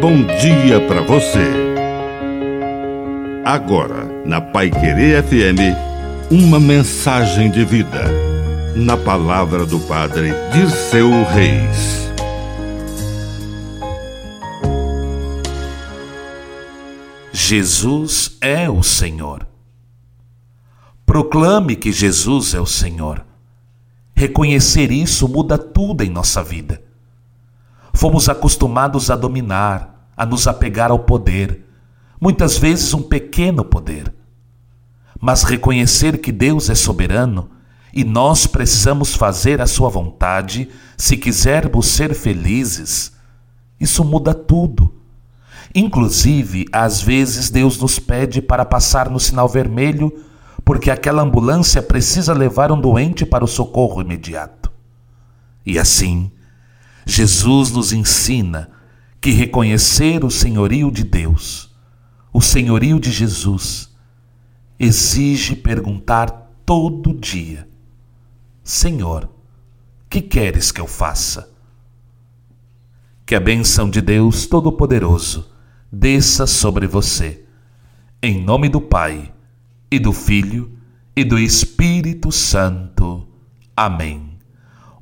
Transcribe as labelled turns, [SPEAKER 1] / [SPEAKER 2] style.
[SPEAKER 1] bom dia para você. Agora, na Pai Querer FM, uma mensagem de vida. Na palavra do Padre Dirceu Reis.
[SPEAKER 2] Jesus é o Senhor. Proclame que Jesus é o Senhor. Reconhecer isso muda tudo em nossa vida. Fomos acostumados a dominar, a nos apegar ao poder, muitas vezes um pequeno poder. Mas reconhecer que Deus é soberano e nós precisamos fazer a Sua vontade se quisermos ser felizes, isso muda tudo. Inclusive, às vezes Deus nos pede para passar no sinal vermelho porque aquela ambulância precisa levar um doente para o socorro imediato. E assim, Jesus nos ensina que reconhecer o senhorio de Deus, o senhorio de Jesus, exige perguntar todo dia: Senhor, que queres que eu faça? Que a benção de Deus Todo-Poderoso desça sobre você, em nome do Pai, e do Filho, e do Espírito Santo. Amém.